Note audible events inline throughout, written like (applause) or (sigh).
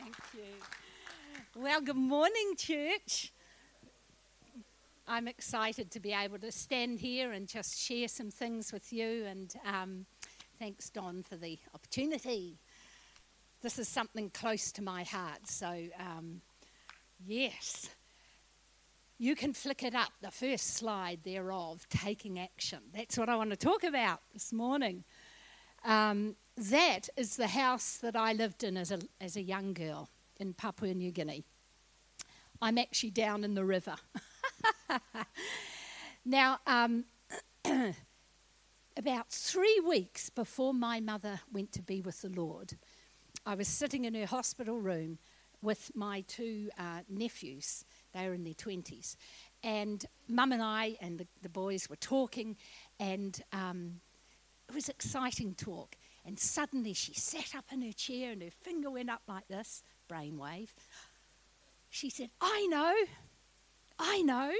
Thank you. Well, good morning, church. I'm excited to be able to stand here and just share some things with you, and um, thanks, Don, for the opportunity. This is something close to my heart, so um, yes. You can flick it up, the first slide thereof, taking action. That's what I want to talk about this morning. Um, that is the house that I lived in as a, as a young girl in Papua New Guinea. I'm actually down in the river. (laughs) now, um, (clears throat) about three weeks before my mother went to be with the Lord, I was sitting in her hospital room with my two uh, nephews. They were in their 20s. And mum and I and the, the boys were talking, and um, it was exciting talk. And suddenly she sat up in her chair and her finger went up like this brainwave. She said, I know, I know.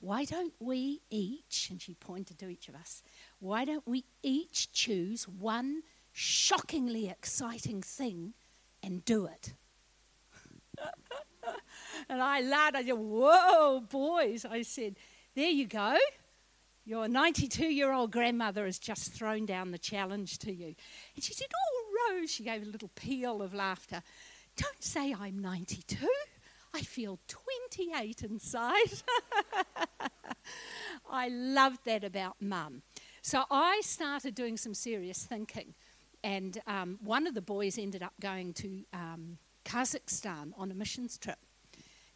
Why don't we each, and she pointed to each of us, why don't we each choose one shockingly exciting thing and do it? (laughs) and I laughed. I said, Whoa, boys. I said, There you go. Your 92 year old grandmother has just thrown down the challenge to you. And she said, Oh, Rose, she gave a little peal of laughter. Don't say I'm 92. I feel 28 inside. (laughs) I loved that about mum. So I started doing some serious thinking. And um, one of the boys ended up going to um, Kazakhstan on a missions trip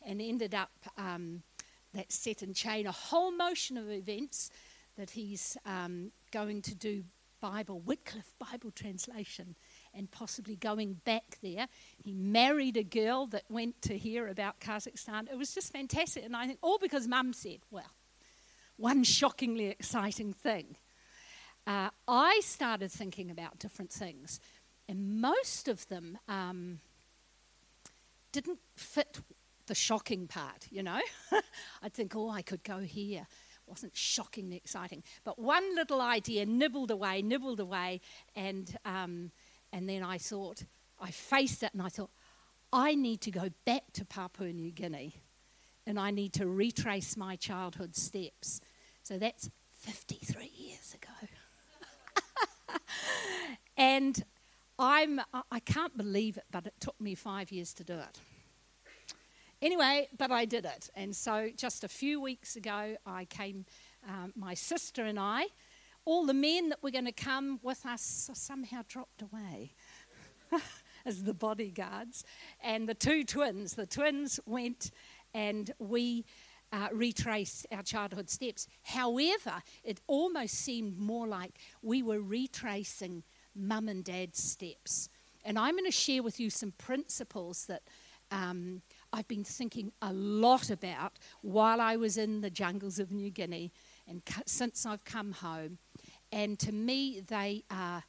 and ended up um, that set in chain a whole motion of events that he's um, going to do Bible, Wycliffe Bible translation, and possibly going back there. He married a girl that went to hear about Kazakhstan. It was just fantastic. And I think all because mum said, well, one shockingly exciting thing. Uh, I started thinking about different things, and most of them um, didn't fit the shocking part, you know. (laughs) I'd think, oh, I could go here. It Wasn't shockingly exciting, but one little idea nibbled away, nibbled away, and um, and then I thought, I faced it, and I thought, I need to go back to Papua New Guinea, and I need to retrace my childhood steps. So that's 53 years ago, (laughs) and I'm I can't believe it, but it took me five years to do it. Anyway, but I did it. And so just a few weeks ago, I came, um, my sister and I, all the men that were going to come with us somehow dropped away (laughs) as the bodyguards. And the two twins, the twins went and we uh, retraced our childhood steps. However, it almost seemed more like we were retracing mum and dad's steps. And I'm going to share with you some principles that. Um, I've been thinking a lot about while I was in the jungles of New Guinea and since I've come home. And to me, they are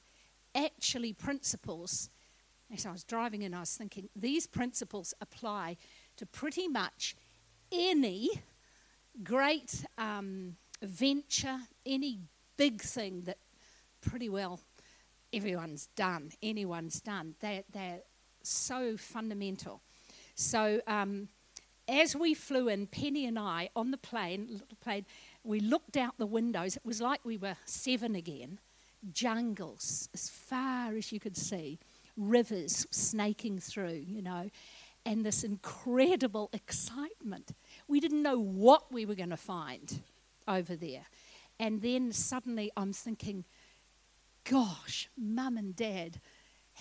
actually principles. As I was driving in, I was thinking these principles apply to pretty much any great um, venture, any big thing that pretty well everyone's done, anyone's done. They're, they're so fundamental. So um, as we flew in, Penny and I, on the plane, little plane, we looked out the windows. It was like we were seven again. Jungles as far as you could see, rivers snaking through, you know, and this incredible excitement. We didn't know what we were going to find over there. And then suddenly I'm thinking, gosh, mum and dad,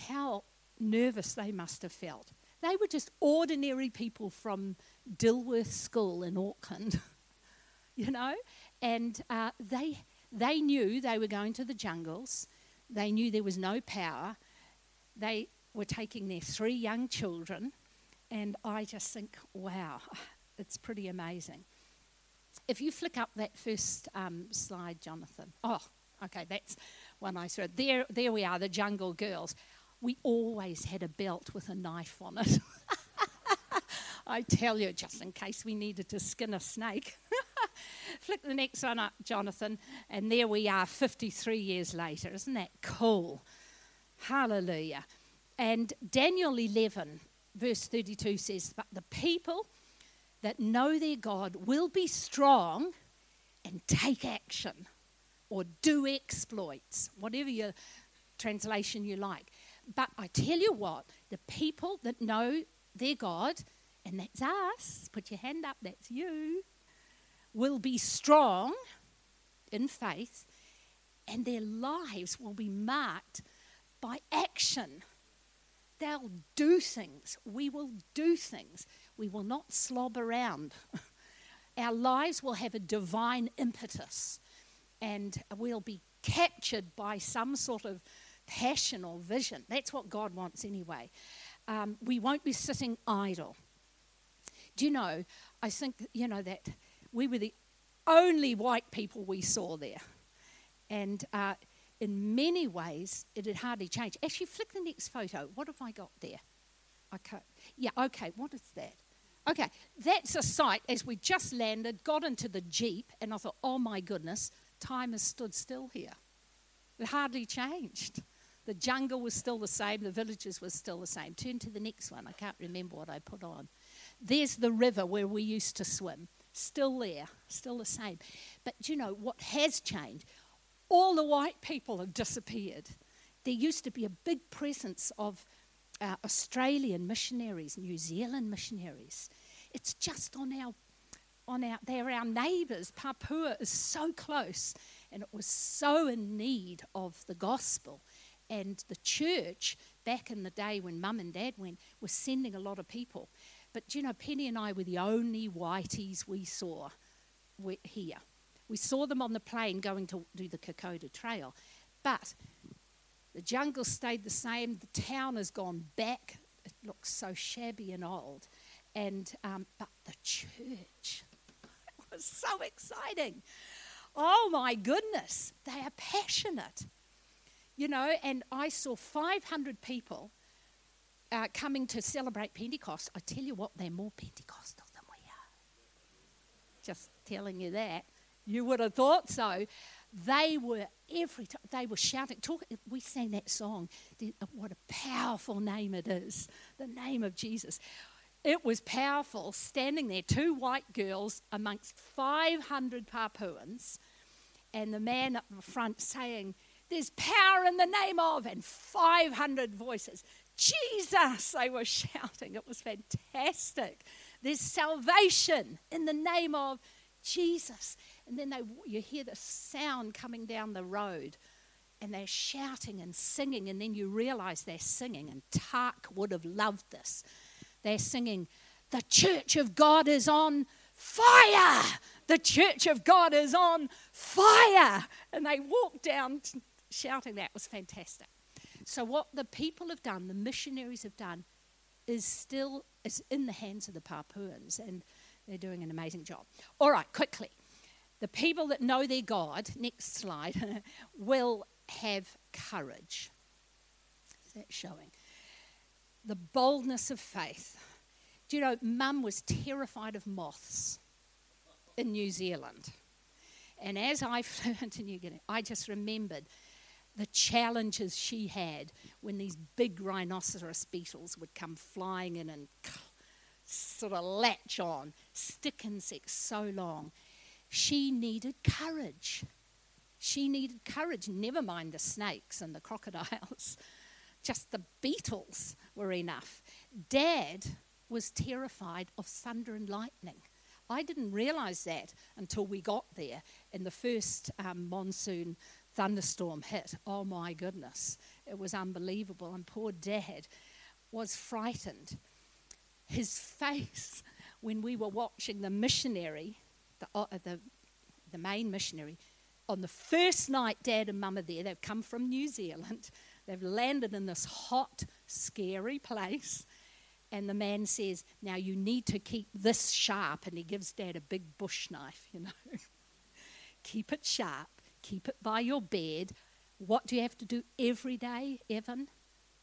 how nervous they must have felt. They were just ordinary people from Dilworth School in Auckland, (laughs) you know, and uh, they they knew they were going to the jungles. They knew there was no power. They were taking their three young children, and I just think, wow, (laughs) it's pretty amazing. If you flick up that first um, slide, Jonathan. Oh, okay, that's one I saw. There, there we are, the jungle girls we always had a belt with a knife on it. (laughs) I tell you, just in case we needed to skin a snake. (laughs) Flick the next one up, Jonathan, and there we are 53 years later. Isn't that cool? Hallelujah. And Daniel 11, verse 32 says, But the people that know their God will be strong and take action or do exploits, whatever your translation you like. But I tell you what, the people that know their God, and that's us, put your hand up, that's you, will be strong in faith, and their lives will be marked by action. They'll do things. We will do things. We will not slob around. (laughs) Our lives will have a divine impetus, and we'll be captured by some sort of passion or vision. That's what God wants anyway. Um, we won't be sitting idle. Do you know, I think, you know, that we were the only white people we saw there. And uh, in many ways, it had hardly changed. Actually, flick the next photo. What have I got there? Okay. Yeah, okay, what is that? Okay, that's a sight as we just landed, got into the Jeep, and I thought, oh my goodness, time has stood still here. It hardly changed. The jungle was still the same, the villages were still the same. Turn to the next one. I can't remember what I put on. There's the river where we used to swim. Still there, still the same. But you know what has changed? All the white people have disappeared. There used to be a big presence of uh, Australian missionaries, New Zealand missionaries. It's just on our, on our, they're our neighbours. Papua is so close, and it was so in need of the gospel. And the church, back in the day when mum and dad went, was sending a lot of people. But you know, Penny and I were the only whiteys we saw here. We saw them on the plane going to do the Kokoda Trail. But the jungle stayed the same. The town has gone back. It looks so shabby and old. And um, but the church it (laughs) was so exciting. Oh my goodness, they are passionate you know, and I saw 500 people uh, coming to celebrate Pentecost. I tell you what, they're more Pentecostal than we are. Just telling you that. You would have thought so. They were every time they were shouting. Talk, we sang that song. What a powerful name it is, the name of Jesus. It was powerful standing there, two white girls amongst 500 Papuans, and the man up the front saying, there's power in the name of, and 500 voices. Jesus, they were (laughs) shouting. It was fantastic. There's salvation in the name of Jesus. And then they, you hear the sound coming down the road, and they're shouting and singing, and then you realize they're singing, and Tark would have loved this. They're singing, The church of God is on fire! The church of God is on fire! And they walk down shouting that was fantastic. So, what the people have done, the missionaries have done, is still is in the hands of the Papuans, and they're doing an amazing job. All right, quickly. The people that know their God, next slide, (laughs) will have courage. Is that showing? The boldness of faith. Do you know, Mum was terrified of moths in New Zealand. And as I (laughs) flew into New Guinea, I just remembered the challenges she had when these big rhinoceros beetles would come flying in and sort of latch on, stick insects so long. She needed courage. She needed courage, never mind the snakes and the crocodiles. (laughs) Just the beetles were enough. Dad was terrified of thunder and lightning. I didn't realize that until we got there in the first um, monsoon thunderstorm hit. Oh my goodness, it was unbelievable. And poor dad was frightened. His face, when we were watching the missionary, the, uh, the, the main missionary, on the first night dad and mum are there, they've come from New Zealand, (laughs) they've landed in this hot, scary place. And the man says, Now you need to keep this sharp. And he gives dad a big bush knife, you know. (laughs) keep it sharp Keep it by your bed. What do you have to do every day, Evan?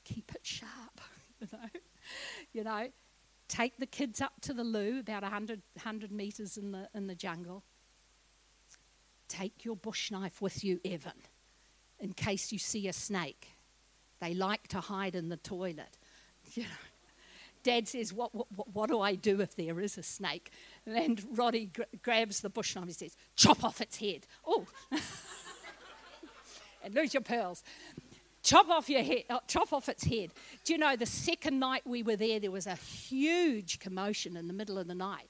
Keep it sharp. (laughs) You know, you know, take the kids up to the loo, about 100, 100 meters in the in the jungle. Take your bush knife with you, Evan, in case you see a snake. They like to hide in the toilet. (laughs) You know, Dad says, what, what, what, do I do if there is a snake? And Roddy gr- grabs the bush knife and says, chop off its head. Oh, (laughs) and lose your pearls. Chop off your head, uh, chop off its head. Do you know the second night we were there, there was a huge commotion in the middle of the night.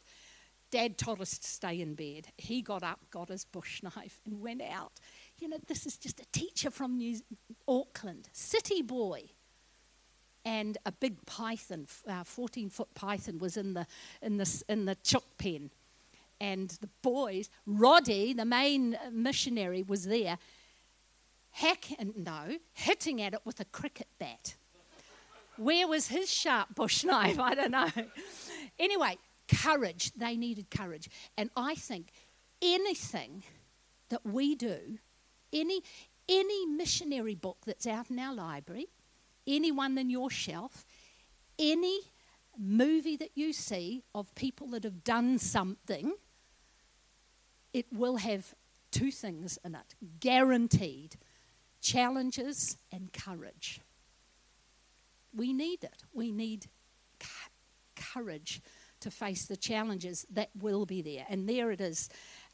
Dad told us to stay in bed. He got up, got his bush (laughs) knife, and went out. You know, this is just a teacher from New Auckland, city boy and a big python, uh, 14 foot python, was in the, in, the, in the chook pen. And the boys, Roddy, the main missionary, was there, hack, and no, hitting at it with a cricket bat. Where was his sharp bush knife? (laughs) I don't know. Anyway, courage. They needed courage. And I think anything that we do, any, any missionary book that's out in our library, anyone in your shelf, any movie that you see of people that have done something, it will have two things in it guaranteed challenges and courage. We need it. We need courage to face the challenges that will be there. And there it is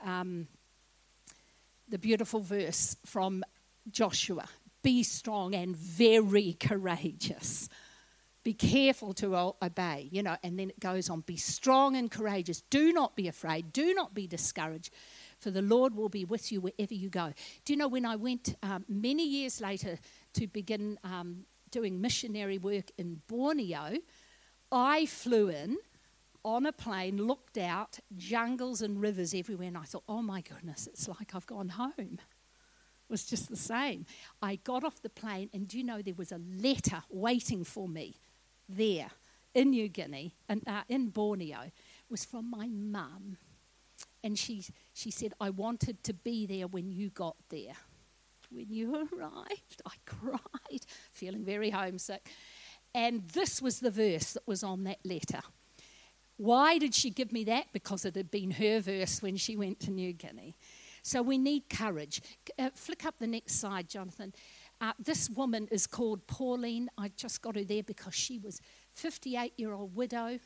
um, the beautiful verse from Joshua be strong and very courageous. Be careful to obey, you know, and then it goes on be strong and courageous. Do not be afraid. Do not be discouraged, for the Lord will be with you wherever you go. Do you know when I went um, many years later to begin um, doing missionary work in Borneo, I flew in on a plane, looked out, jungles and rivers everywhere, and I thought, oh my goodness, it's like I've gone home It was just the same. I got off the plane, and do you know there was a letter waiting for me there in New Guinea and uh, in Borneo? It was from my mum, and she she said I wanted to be there when you got there. When you (laughs) arrived, I (laughs) cried, feeling very homesick. And this was the verse that was on that letter. Why did she give me that? Because it had been her verse when she went to New Guinea. So we need courage. Uh, flick up the next slide, Jonathan. Uh, this woman is called Pauline. I just got her there because she was 58 year old widow.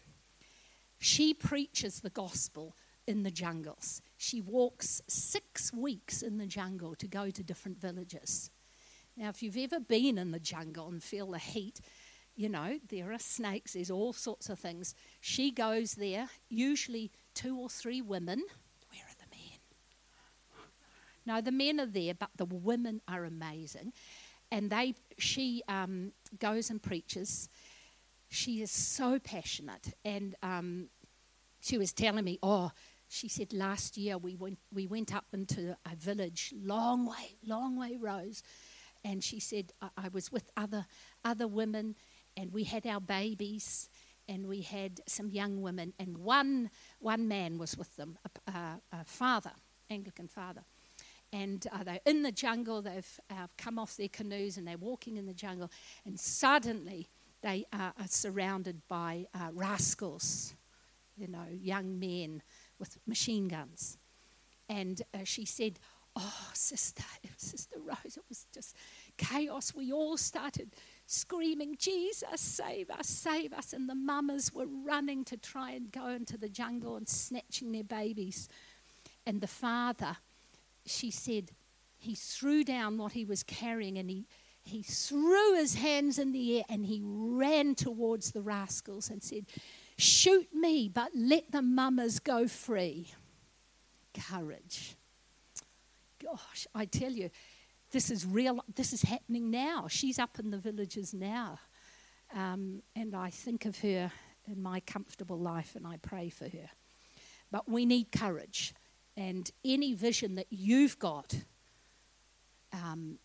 She preaches the gospel in the jungles. She walks six weeks in the jungle to go to different villages. Now, if you've ever been in the jungle and feel the heat, you know, there are snakes, there's all sorts of things. She goes there, usually two or three women Where are the men? no, the men are there, but the women are amazing. And they, she um, goes and preaches. She is so passionate. And um, she was telling me, oh, she said last year we went, we went up into a village, long way, long way Rose. And she said, I, I was with other, other women, and we had our babies and we had some young women, and one, one man was with them, a, a, a father, Anglican father and uh, they're in the jungle. They've uh, come off their canoes and they're walking in the jungle, and suddenly they are surrounded by uh, rascals, you know, young men with machine guns. And uh, she said, Oh, sister, (laughs) Sister Rose, it was just chaos. We all started screaming, Jesus, save us, save us. And the mamas were running to try and go into the jungle and snatching their babies. And the father she said he threw down what he was carrying and he, he threw his hands in the air and he ran towards the rascals and said, Shoot me, but let the mamas go free. Courage. Gosh, I tell you, this is real. This is happening now. She's up in the villages now. Um, and I think of her in my comfortable life and I pray for her. But we need courage and any vision that you've got, um,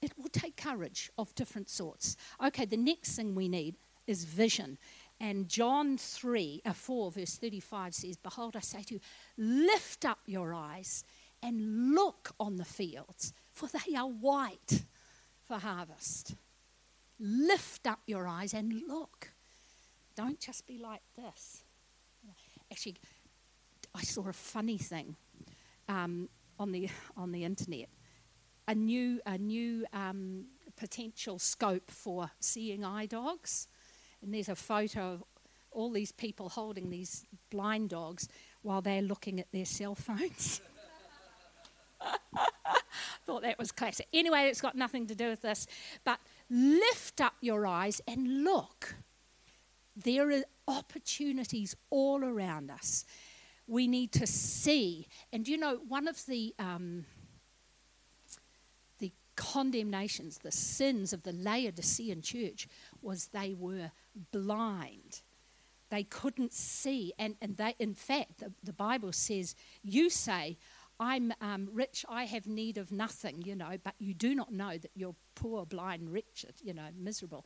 it will take courage of different sorts. Okay, the next thing we need is vision. And John 3, uh, 4, verse 35 says, Behold, I say to you, lift up your eyes and look on the fields, for they are white for harvest. Lift up your eyes and look. Don't just be like this. Actually, I saw a funny thing um, on the on the internet. A new a new um, potential scope for seeing eye dogs, and there's a photo of all these people holding these blind dogs while they're looking at their cell phones. (laughs) Thought that was classic. Anyway, it's got nothing to do with this. But lift up your eyes and look. There are opportunities all around us. We need to see. And you know, one of the. Um, the condemnations, the sins of the Laodicean church was they were blind. They couldn't see. And, and they, in fact, the, the Bible says, You say, I'm um, rich, I have need of nothing, you know, but you do not know that you're poor, blind, wretched, you know, miserable.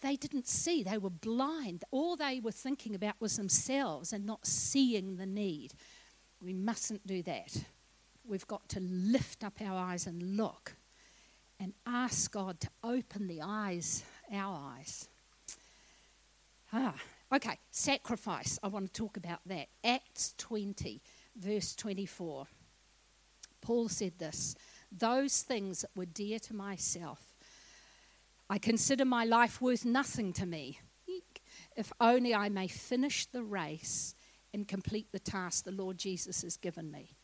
They didn't see, they were blind. All they were thinking about was themselves and not seeing the need. We mustn't do that. We've got to lift up our eyes and look and ask God to open the eyes, our eyes. Ah, okay, sacrifice. I want to talk about that. Acts 20, verse 24. Paul said this Those things that were dear to myself, I consider my life worth nothing to me, if only I may finish the race and complete the task the Lord Jesus has given me.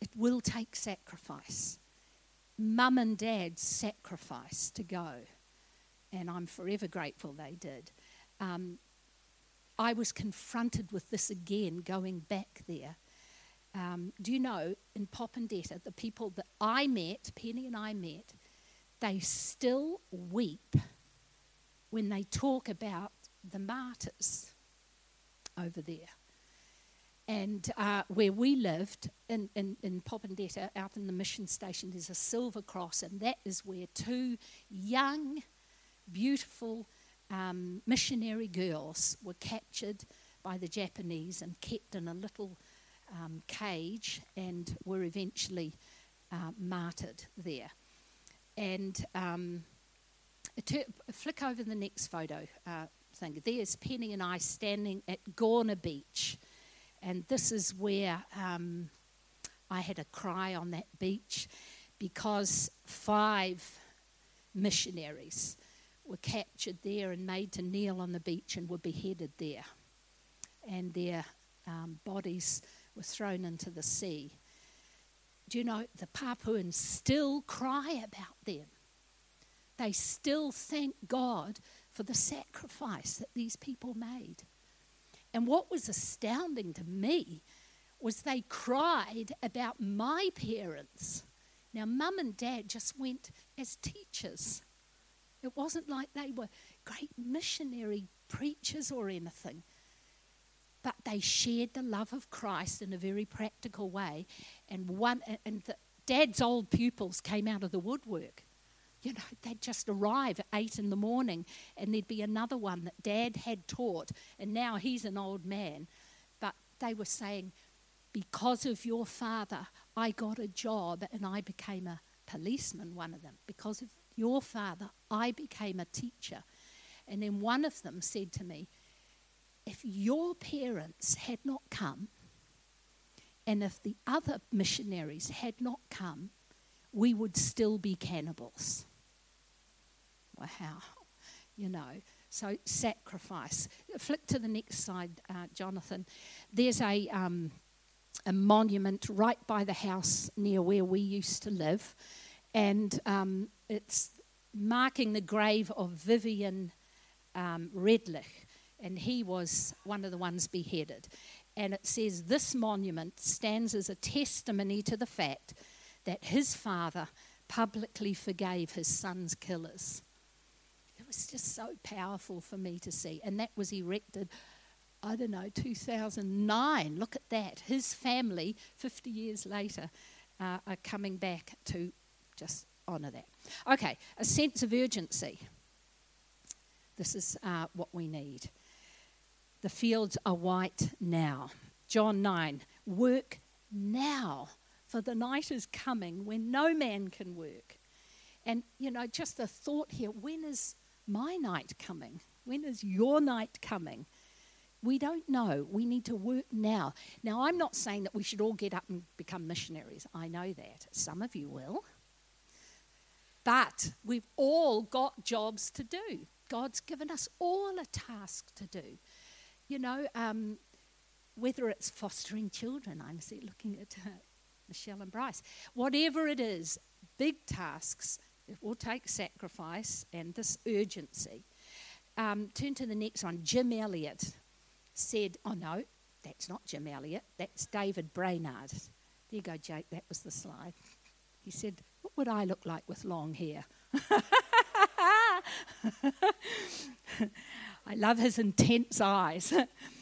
It will take sacrifice. Mum and dad sacrificed to go, and I'm forever grateful they did. Um, I was confronted with this again going back there. Um, do you know, in Popondetta, the people that I met, Penny and I met, they still weep when they talk about the martyrs over there. And uh, where we lived in, in, in Popondetta, out in the mission station, there's a silver cross, and that is where two young, beautiful um, missionary girls were captured by the Japanese and kept in a little um, cage and were eventually uh, martyred there. And um, flick over the next photo uh, thing. There's Penny and I standing at Gona Beach. And this is where um, I had a cry on that beach because five missionaries were captured there and made to kneel on the beach and were beheaded there. And their um, bodies were thrown into the sea do you know the Papuans still cry about them? They still thank God for the sacrifice that these people made. And what was astounding to me was they cried about my parents. Now, mum and dad just went as teachers. It wasn't like they were great missionary preachers or anything but they shared the love of Christ in a very practical way. And one and the, Dad's old pupils came out of the woodwork. You know, they'd just arrive at eight in the morning, and there'd be another one that Dad had taught, and now he's an old man. But they were saying, because of your father, I got a job and I became a policeman, one of them. Because of your father, I became a teacher. And then one of them said to me, if your parents had not come, and if the other missionaries had not come, we would still be cannibals. Wow, you know. So, sacrifice. Flick to the next slide, uh, Jonathan. There's a, um, a monument right by the house near where we used to live, and um, it's marking the grave of Vivian um, Redlich and he was one of the ones beheaded. And it says this monument stands as a testimony to the fact that his father publicly forgave his son's killers. Was just so powerful for me to see. And that was erected, I don't know, 2009. Look at that. His family, 50 years later, uh, are coming back to just honour that. Okay, a sense of urgency. This is uh, what we need. The fields are white now. John 9, work now, for the night is coming when no man can work. And, you know, just a thought here when is my night coming? When is your night coming? We don't know. We need to work now. Now, I'm not saying that we should all get up and become missionaries. I know that. Some of you will. But we've all got jobs to do. God's given us all a task to do. You know, um, whether it's fostering children, I'm looking at uh, Michelle and Bryce, whatever it is, big tasks, it will take sacrifice and this urgency. Um, turn to the next one. Jim Elliot said, Oh no, that's not Jim Elliot, that's David Brainerd. There you go, Jake, that was the slide. He said, What would I look like with long hair? (laughs) I love his intense eyes.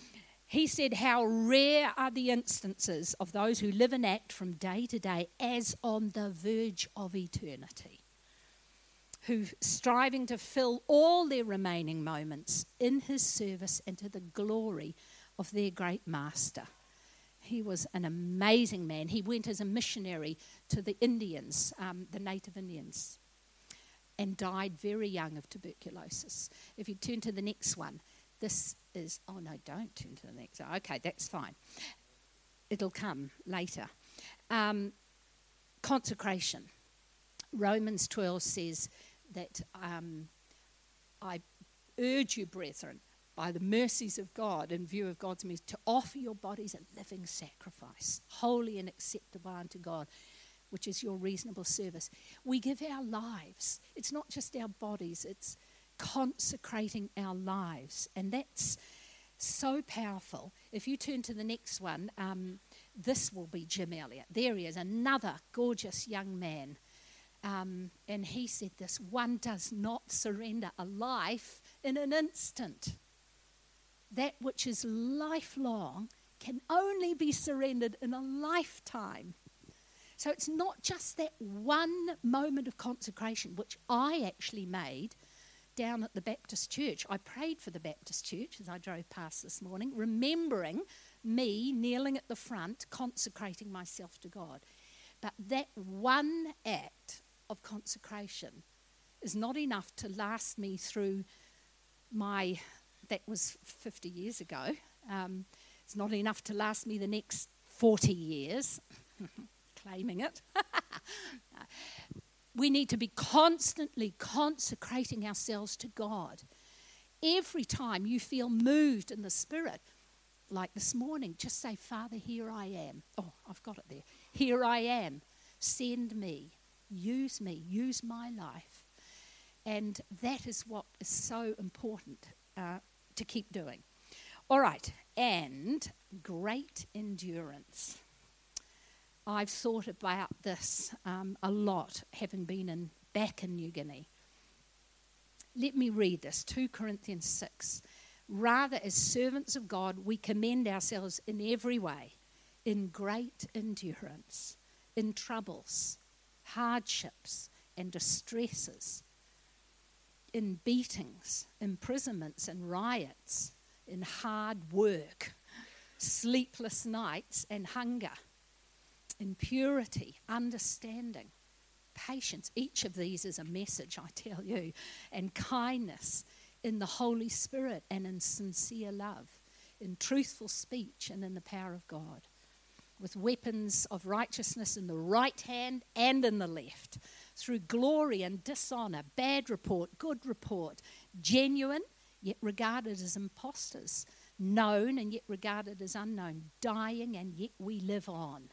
(laughs) he said, How rare are the instances of those who live and act from day to day as on the verge of eternity, who striving to fill all their remaining moments in his service and to the glory of their great master. He was an amazing man. He went as a missionary to the Indians, um, the native Indians, and died very young of tuberculosis. If you turn to the next one, this is, oh no, don't turn to the next one. Okay, that's fine. It'll come later. Um, consecration. Romans 12 says that um, I urge you, brethren, by the mercies of God, in view of God's mercy, to offer your bodies a living sacrifice, holy and acceptable unto God which is your reasonable service. We give our lives. It's not just our bodies, it's consecrating our lives. And that's so powerful. If you turn to the next one, um, this will be Jim Elliot. There he is, another gorgeous young man. Um, and he said this one does not surrender a life in an instant. That which is lifelong can only be surrendered in a lifetime. So it's not just that one moment of consecration, which I actually made down at the Baptist church. I prayed for the Baptist church as I drove past this morning, remembering me kneeling at the front, consecrating myself to God. But that one act of consecration is not enough to last me through my, that was 50 years ago. Um, it's not enough to last me the next 40 years. (laughs) claiming it. (laughs) we need to be constantly consecrating ourselves to God. Every time you feel moved in the Spirit, like this morning, just say, Father, here I am. Oh, I've got it there. Here I am. Send me. Use me. Use my life. And that is what is so important uh, to keep doing. All right. And great endurance. I've thought about this um, a lot, having been in, back in New Guinea. Let me read this 2 Corinthians 6. Rather, as servants of God, we commend ourselves in every way, in great endurance, in troubles, hardships, and distresses, in beatings, imprisonments, and riots, in hard work, sleepless nights, and hunger in purity, understanding, patience. Each of these is a message, I tell you, and kindness in the Holy Spirit and in sincere love, in truthful speech and in the power of God, with weapons of righteousness in the right hand and in the left, through glory and dishonor, bad report, good report, genuine yet regarded as impostors, known and yet regarded as unknown, dying and yet we live on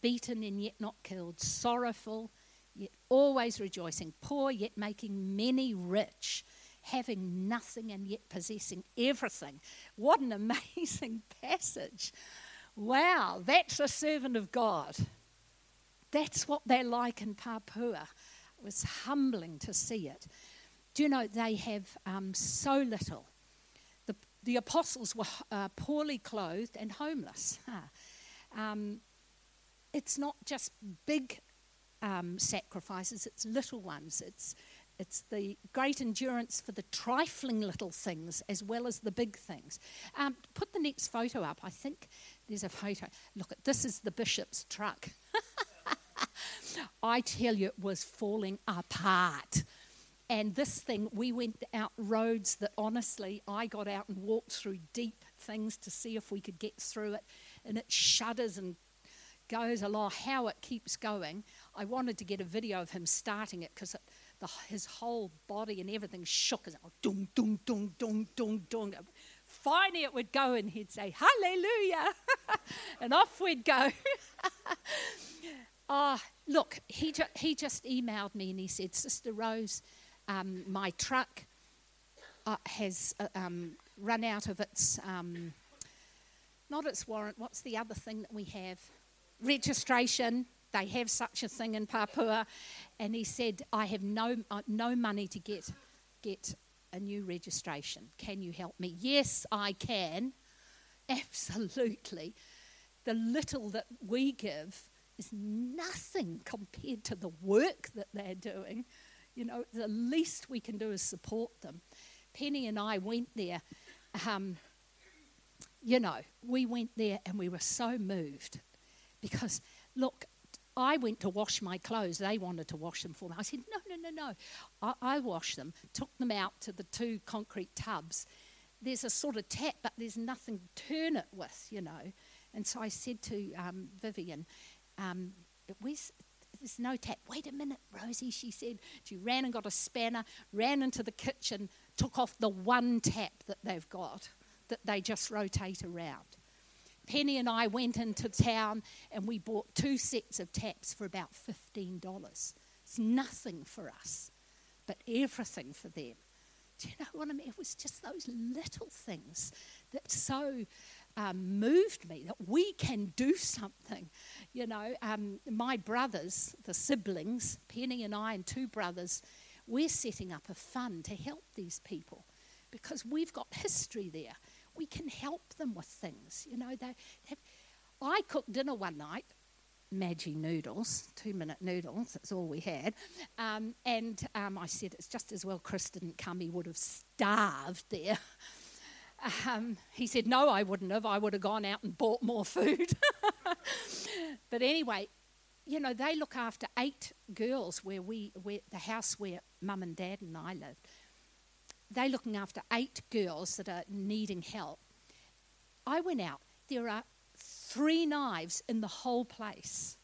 beaten and yet not killed, sorrowful yet always rejoicing, poor yet making many rich, having nothing and yet possessing everything. What an (laughs) amazing passage! Wow, that's a servant of God. That's what they're like in Papua. It was humbling to see it. Do you know they have um, so little? The, the apostles were uh, poorly clothed and homeless. (laughs) Huh. Um, it's not just big um, sacrifices, it's little ones. It's, it's the great endurance for the trifling little things as well as the big things. Um, put the next photo up. I think there's a photo. Look, at this is the bishop's truck. (laughs) I tell you, it was falling apart. And this thing, we went out roads that honestly, I got out and walked through deep things to see if we could get through it. And it shudders and goes along, how it keeps going. I wanted to get a video of him starting it because his whole body and everything shook as dung, dung, dung, dung, dung, dung. Finally, it would go, and he'd say, Hallelujah! (laughs) and off we'd go. oh, (laughs) look, he, ju- he just emailed me and he said, Sister Rose, um, my truck uh, has uh, um, run out of its, um, not its warrant, what's the other thing that we have? Registration. They have such a thing in Papua. And he said, I have no, uh, no money to get, get a new registration. Can you help me? Yes, I can. Absolutely. The little that we give is nothing compared to the work that they're doing. You know, the least we can do is support them. Penny and I went there. Um, you know, we went there and we were so moved because, look, I went to wash my clothes. They wanted to wash them for me. I said, no, no, no, no. I, I washed them, took them out to the two concrete tubs. There's a sort of tap, but there's nothing to turn it with, you know. And so I said to um, Vivian, um, where's, there's no tap. Wait a minute, Rosie, she said. She ran and got a spanner, ran into the kitchen, took off the one tap that they've got that they just rotate around. Penny and I went into town and we bought two sets of taps for about $15. It's nothing for us, but everything for them. Do you know what I mean? It was just those little things that so um, moved me that we can do something. You know, um, my brothers, the siblings, Penny and I, and two brothers, we're setting up a fund to help these people because we've got history there. We can help them with things. You know, they, I cooked dinner one night, Maggi noodles, two minute noodles, that's all we had. Um, and um, I said, it's just as well Chris didn't come, he would have starved there. (laughs) Um, he said, No, I wouldn't have. I would have gone out and bought more food. (laughs) but anyway, you know, they look after eight girls where we, where the house where mum and dad and I lived. They're looking after eight girls that are needing help. I went out. There are three knives in the whole place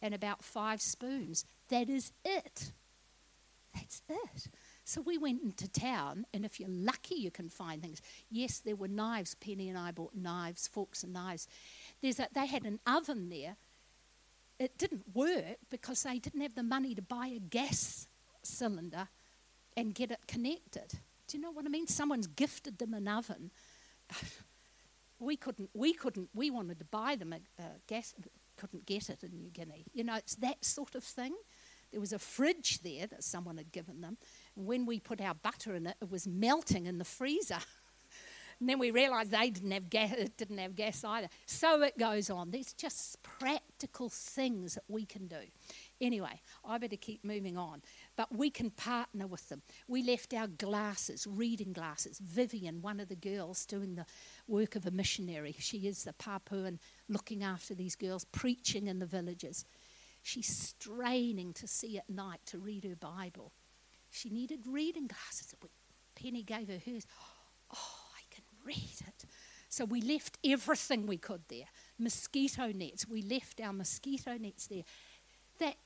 and about five spoons. That is it. That's it. So we went into town, and if you're lucky, you can find things. Yes, there were knives. Penny and I bought knives, forks, and knives. There's a, they had an oven there. It didn't work because they didn't have the money to buy a gas cylinder and get it connected. Do you know what I mean? Someone's gifted them an oven. (laughs) we couldn't. We couldn't. We wanted to buy them a, a gas. Couldn't get it in New Guinea. You know, it's that sort of thing. There was a fridge there that someone had given them. And when we put our butter in it, it was melting in the freezer. (laughs) and then we realised they didn't have, gas, (laughs) didn't have gas either. So it goes on. There's just practical things that we can do. Anyway, I better keep moving on. But we can partner with them. We left our glasses, reading glasses. Vivian, one of the girls doing the work of a missionary, she is the Papuan looking after these girls, preaching in the villages. She's straining to see at night to read her Bible. She needed reading glasses. Penny gave her hers. Oh, I can read it. So we left everything we could there. Mosquito nets. We left our mosquito nets there. That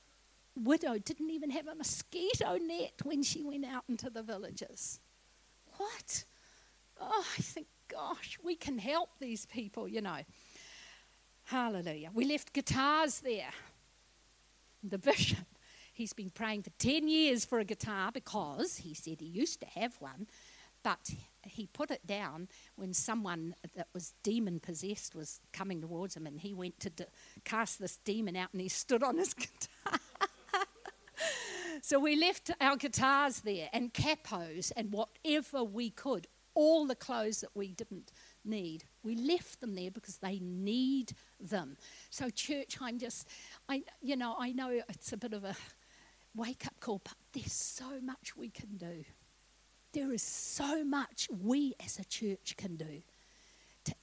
widow didn't even have a mosquito net when she went out into the villages. What? Oh, I think, gosh, we can help these people, you know. Hallelujah. We left guitars there the bishop, he's been praying for 10 years for a guitar because he said he used to have one, but he put it down when someone that was demon possessed was coming towards him and he went to cast this demon out and he stood on his (laughs) guitar. So we left our guitars there and capos and whatever we could, all the clothes that we didn't need. We left them there because they need them. So, church, I'm just, I, you know, I know it's a bit of a wake up call, but there's so much we can do. There is so much we as a church can do to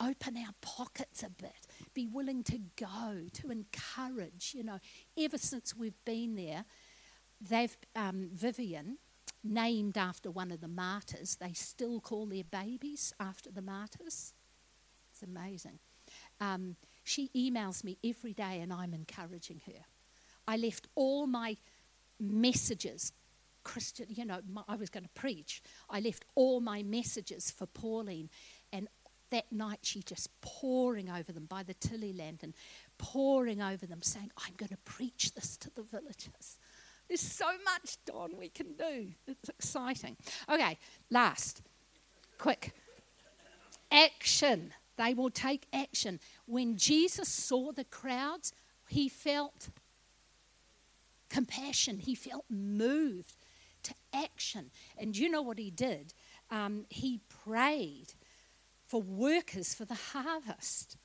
open our pockets a bit, be willing to go, to encourage. You know, ever since we've been there, they've, um, Vivian, named after one of the martyrs. They still call their babies after the martyrs. It's amazing. Um, she emails me every day and I'm encouraging her. I left all my messages Christian, you know, my, I was going to preach. I left all my messages for Pauline, and that night she just poring over them by the Tilley lantern, poring over them, saying, I'm going to preach this to the villagers. There's so much, Don, we can do. It's exciting. Okay, last. Quick. Action. They will take action. When Jesus saw the crowds, he felt compassion. He felt moved to action. And you know what he did? Um, he prayed for workers for the harvest.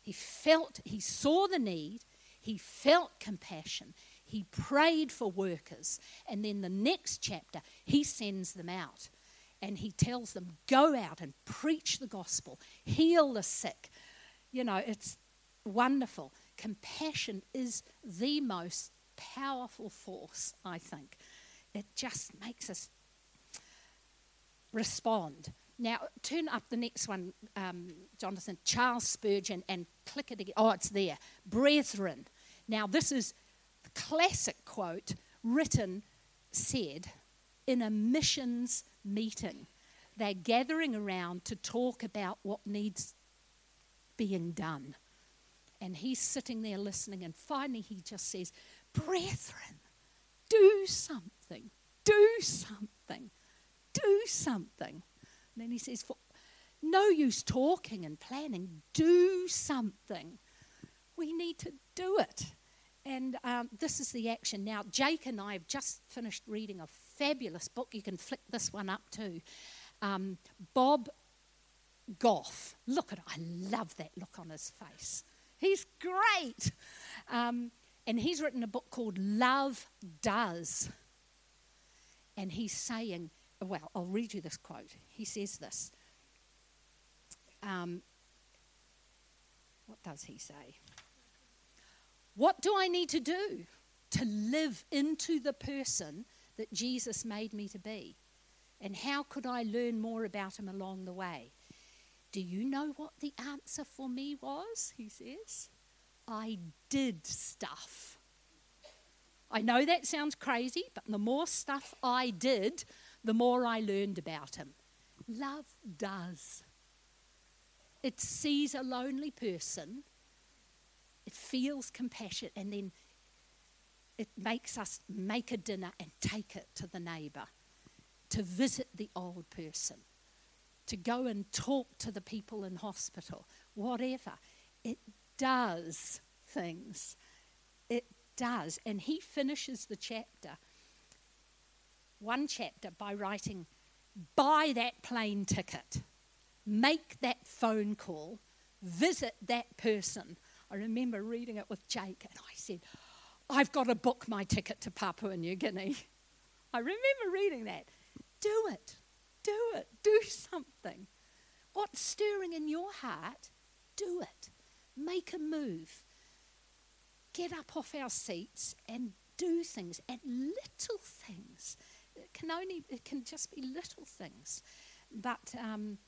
He felt, he saw the need, he felt compassion, he prayed for workers. And then the next chapter, he sends them out and he tells them, go out and preach the gospel, heal the sick. You know, it's wonderful. Compassion is the most powerful force, I think. It just makes us respond. Now, turn up the next one, um, Jonathan. Charles Spurgeon, and click it again. Oh, it's there. Brethren. Now, this is classic quote written, said in a missions meeting. They're gathering around to talk about what needs being done. And he's sitting there listening, and finally he just says, Brethren, do something, do something, do something. And then he says, For no use talking and planning, do something. We need to do it. And um, this is the action. Now, Jake and I have just finished reading a fabulous book. You can flick this one up too. Um, Bob Goff. Look at it. I love that look on his face. He's great. Um, and he's written a book called Love Does. And he's saying, well, I'll read you this quote. He says this. Um, what does he say? What do I need to do to live into the person that Jesus made me to be? And how could I learn more about him along the way? Do you know what the answer for me was? He says. I did stuff. I know that sounds crazy, but the more stuff I did, the more I learned about him. Love does. It sees a lonely person, it feels compassion, and then it makes us make a dinner and take it to the neighbour, to visit the old person, to go and talk to the people in hospital, whatever. It does things. It does. And he finishes the chapter, one chapter, by writing, Buy that plane ticket, make that phone call, visit that person. I remember reading it with Jake, and I said, I've got to book my ticket to Papua New Guinea. I remember reading that. Do it. Do it. Do something. What's stirring in your heart? Do it. Make a move. Get up off our seats and do things and little things. It can only, it can just be little things. But, um,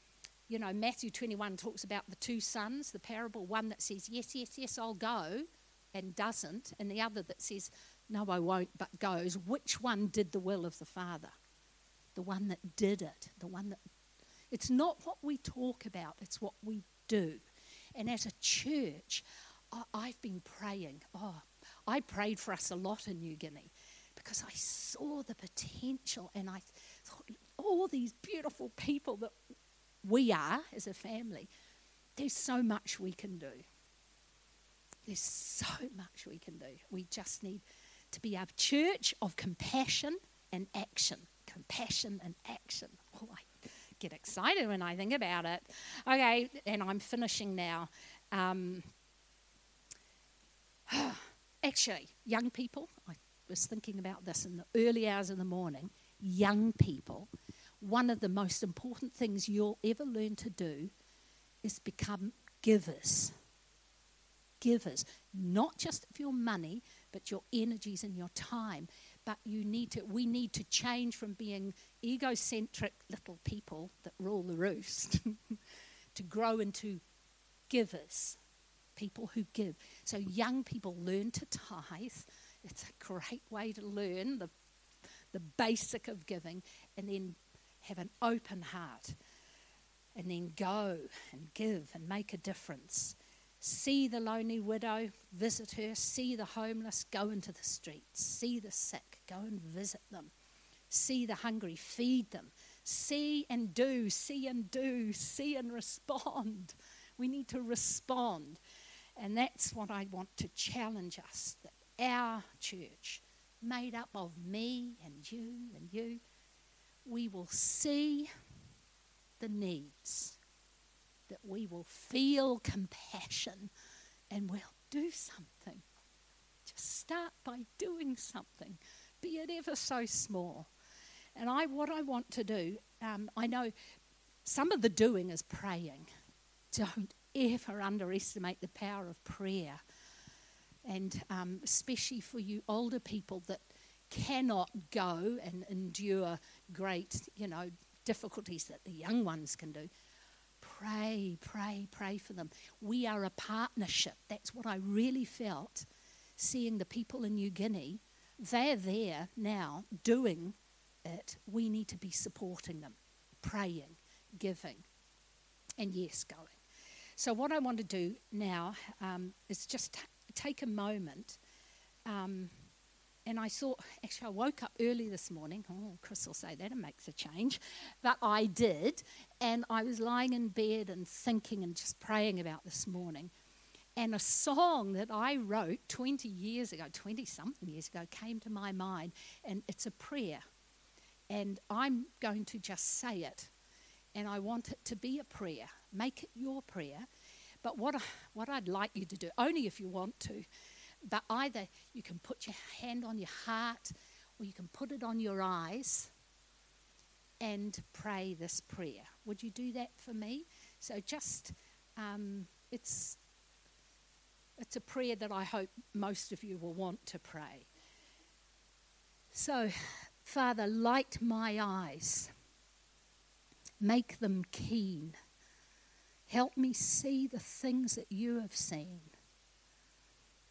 you know, Matthew 21 talks about the two sons, the parable, one that says, yes, yes, yes, I'll go, and doesn't, and the other that says, no, I won't, but goes. Which one did the will of the Father? The one that did it, the one that. It's not what we talk about, it's what we do. And as a church, I've been praying. Oh, I prayed for us a lot in New Guinea because I saw the potential and I thought, all these beautiful people that we are as a family, there's so much we can do. There's so much we can do. We just need to be a church of compassion and action. Compassion and action. Oh, I get excited when I think about it. Okay, and I'm finishing now. Um, (sighs) actually, young people, I was thinking about this in the early hours of the morning. Young people, one of the most important things you'll ever learn to do is become givers. Givers, not just of your money, but your energies and your time. But you need to, we need to change from being egocentric little people that rule the roost (laughs) to grow into givers people who give. So young people learn to tithe. It's a great way to learn the, the basic of giving, and then have an open heart, and then go and give and make a difference. See the lonely widow, visit her. See the homeless, go into the streets. See the sick, go and visit them. See the hungry, feed them. See and do, see and do, see and respond. We need to respond. And that's what I want to challenge us that our church, made up of me and you and you, we will see the needs, that we will feel compassion and we'll do something. Just start by doing something, be it ever so small. And I, what I want to do, um, I know some of the doing is praying. Don't ever underestimate the power of prayer. And um, especially for you older people that cannot go and endure great, you know, difficulties that the young ones can do. Pray, pray, pray for them. We are a partnership. That's what I really felt seeing the people in New Guinea. They're there now doing it. We need to be supporting them, praying, giving, and yes, going. So, what I want to do now um, is just t- take a moment. Um, and I saw, actually, I woke up early this morning. Oh, Chris will say that it makes a change. But I did. And I was lying in bed and thinking and just praying about this morning. And a song that I wrote 20 years ago, 20 something years ago, came to my mind. And it's a prayer. And I'm going to just say it. And I want it to be a prayer. Make it your prayer. But what, what I'd like you to do, only if you want to, but either you can put your hand on your heart or you can put it on your eyes and pray this prayer. Would you do that for me? So just, um, it's, it's a prayer that I hope most of you will want to pray. So, Father, light my eyes, make them keen. Help me see the things that you have seen.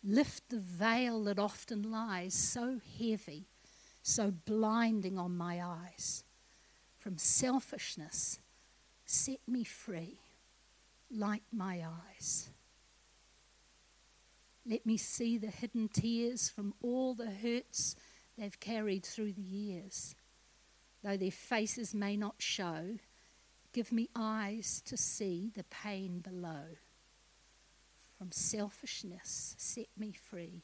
Lift the veil that often lies so heavy, so blinding on my eyes. From selfishness, set me free, light my eyes. Let me see the hidden tears from all the hurts they've carried through the years. Though their faces may not show, give me eyes to see the pain below from selfishness. Set me free.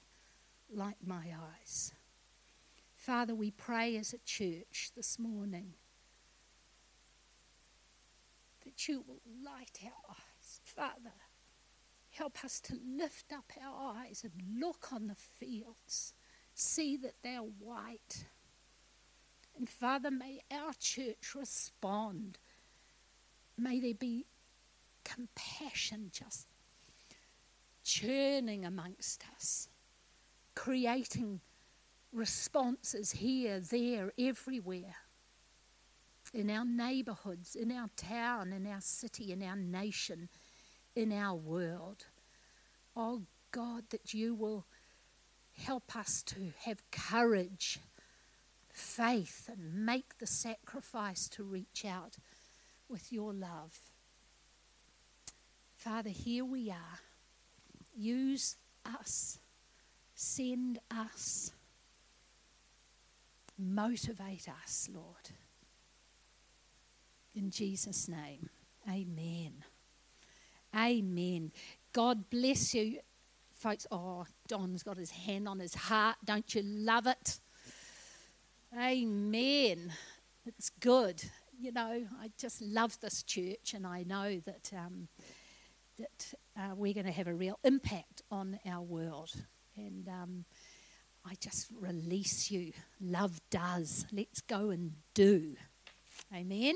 Light my eyes. Father, we pray as a church this morning that you will light our eyes. Father, help us to lift up our eyes and look on the fields, see that they're white. And Father, may our church respond. May there be compassion just churning amongst us, creating responses here, there, everywhere, in our neighborhoods, in our town, in our city, in our nation, in our world. Oh God, that you will help us to have courage, faith, and make the sacrifice to reach out with your love. Father, here we are. Use us. Send us. Motivate us, Lord. In Jesus' name, amen. Amen. God bless you, folks. Oh, Don's got his hand on his heart. Don't you love it? Amen. It's good. You know, I just love this church, and I know that um, that uh, we're going to have a real impact on our world. And um, I just release you. Love does. Let's go and do. Amen.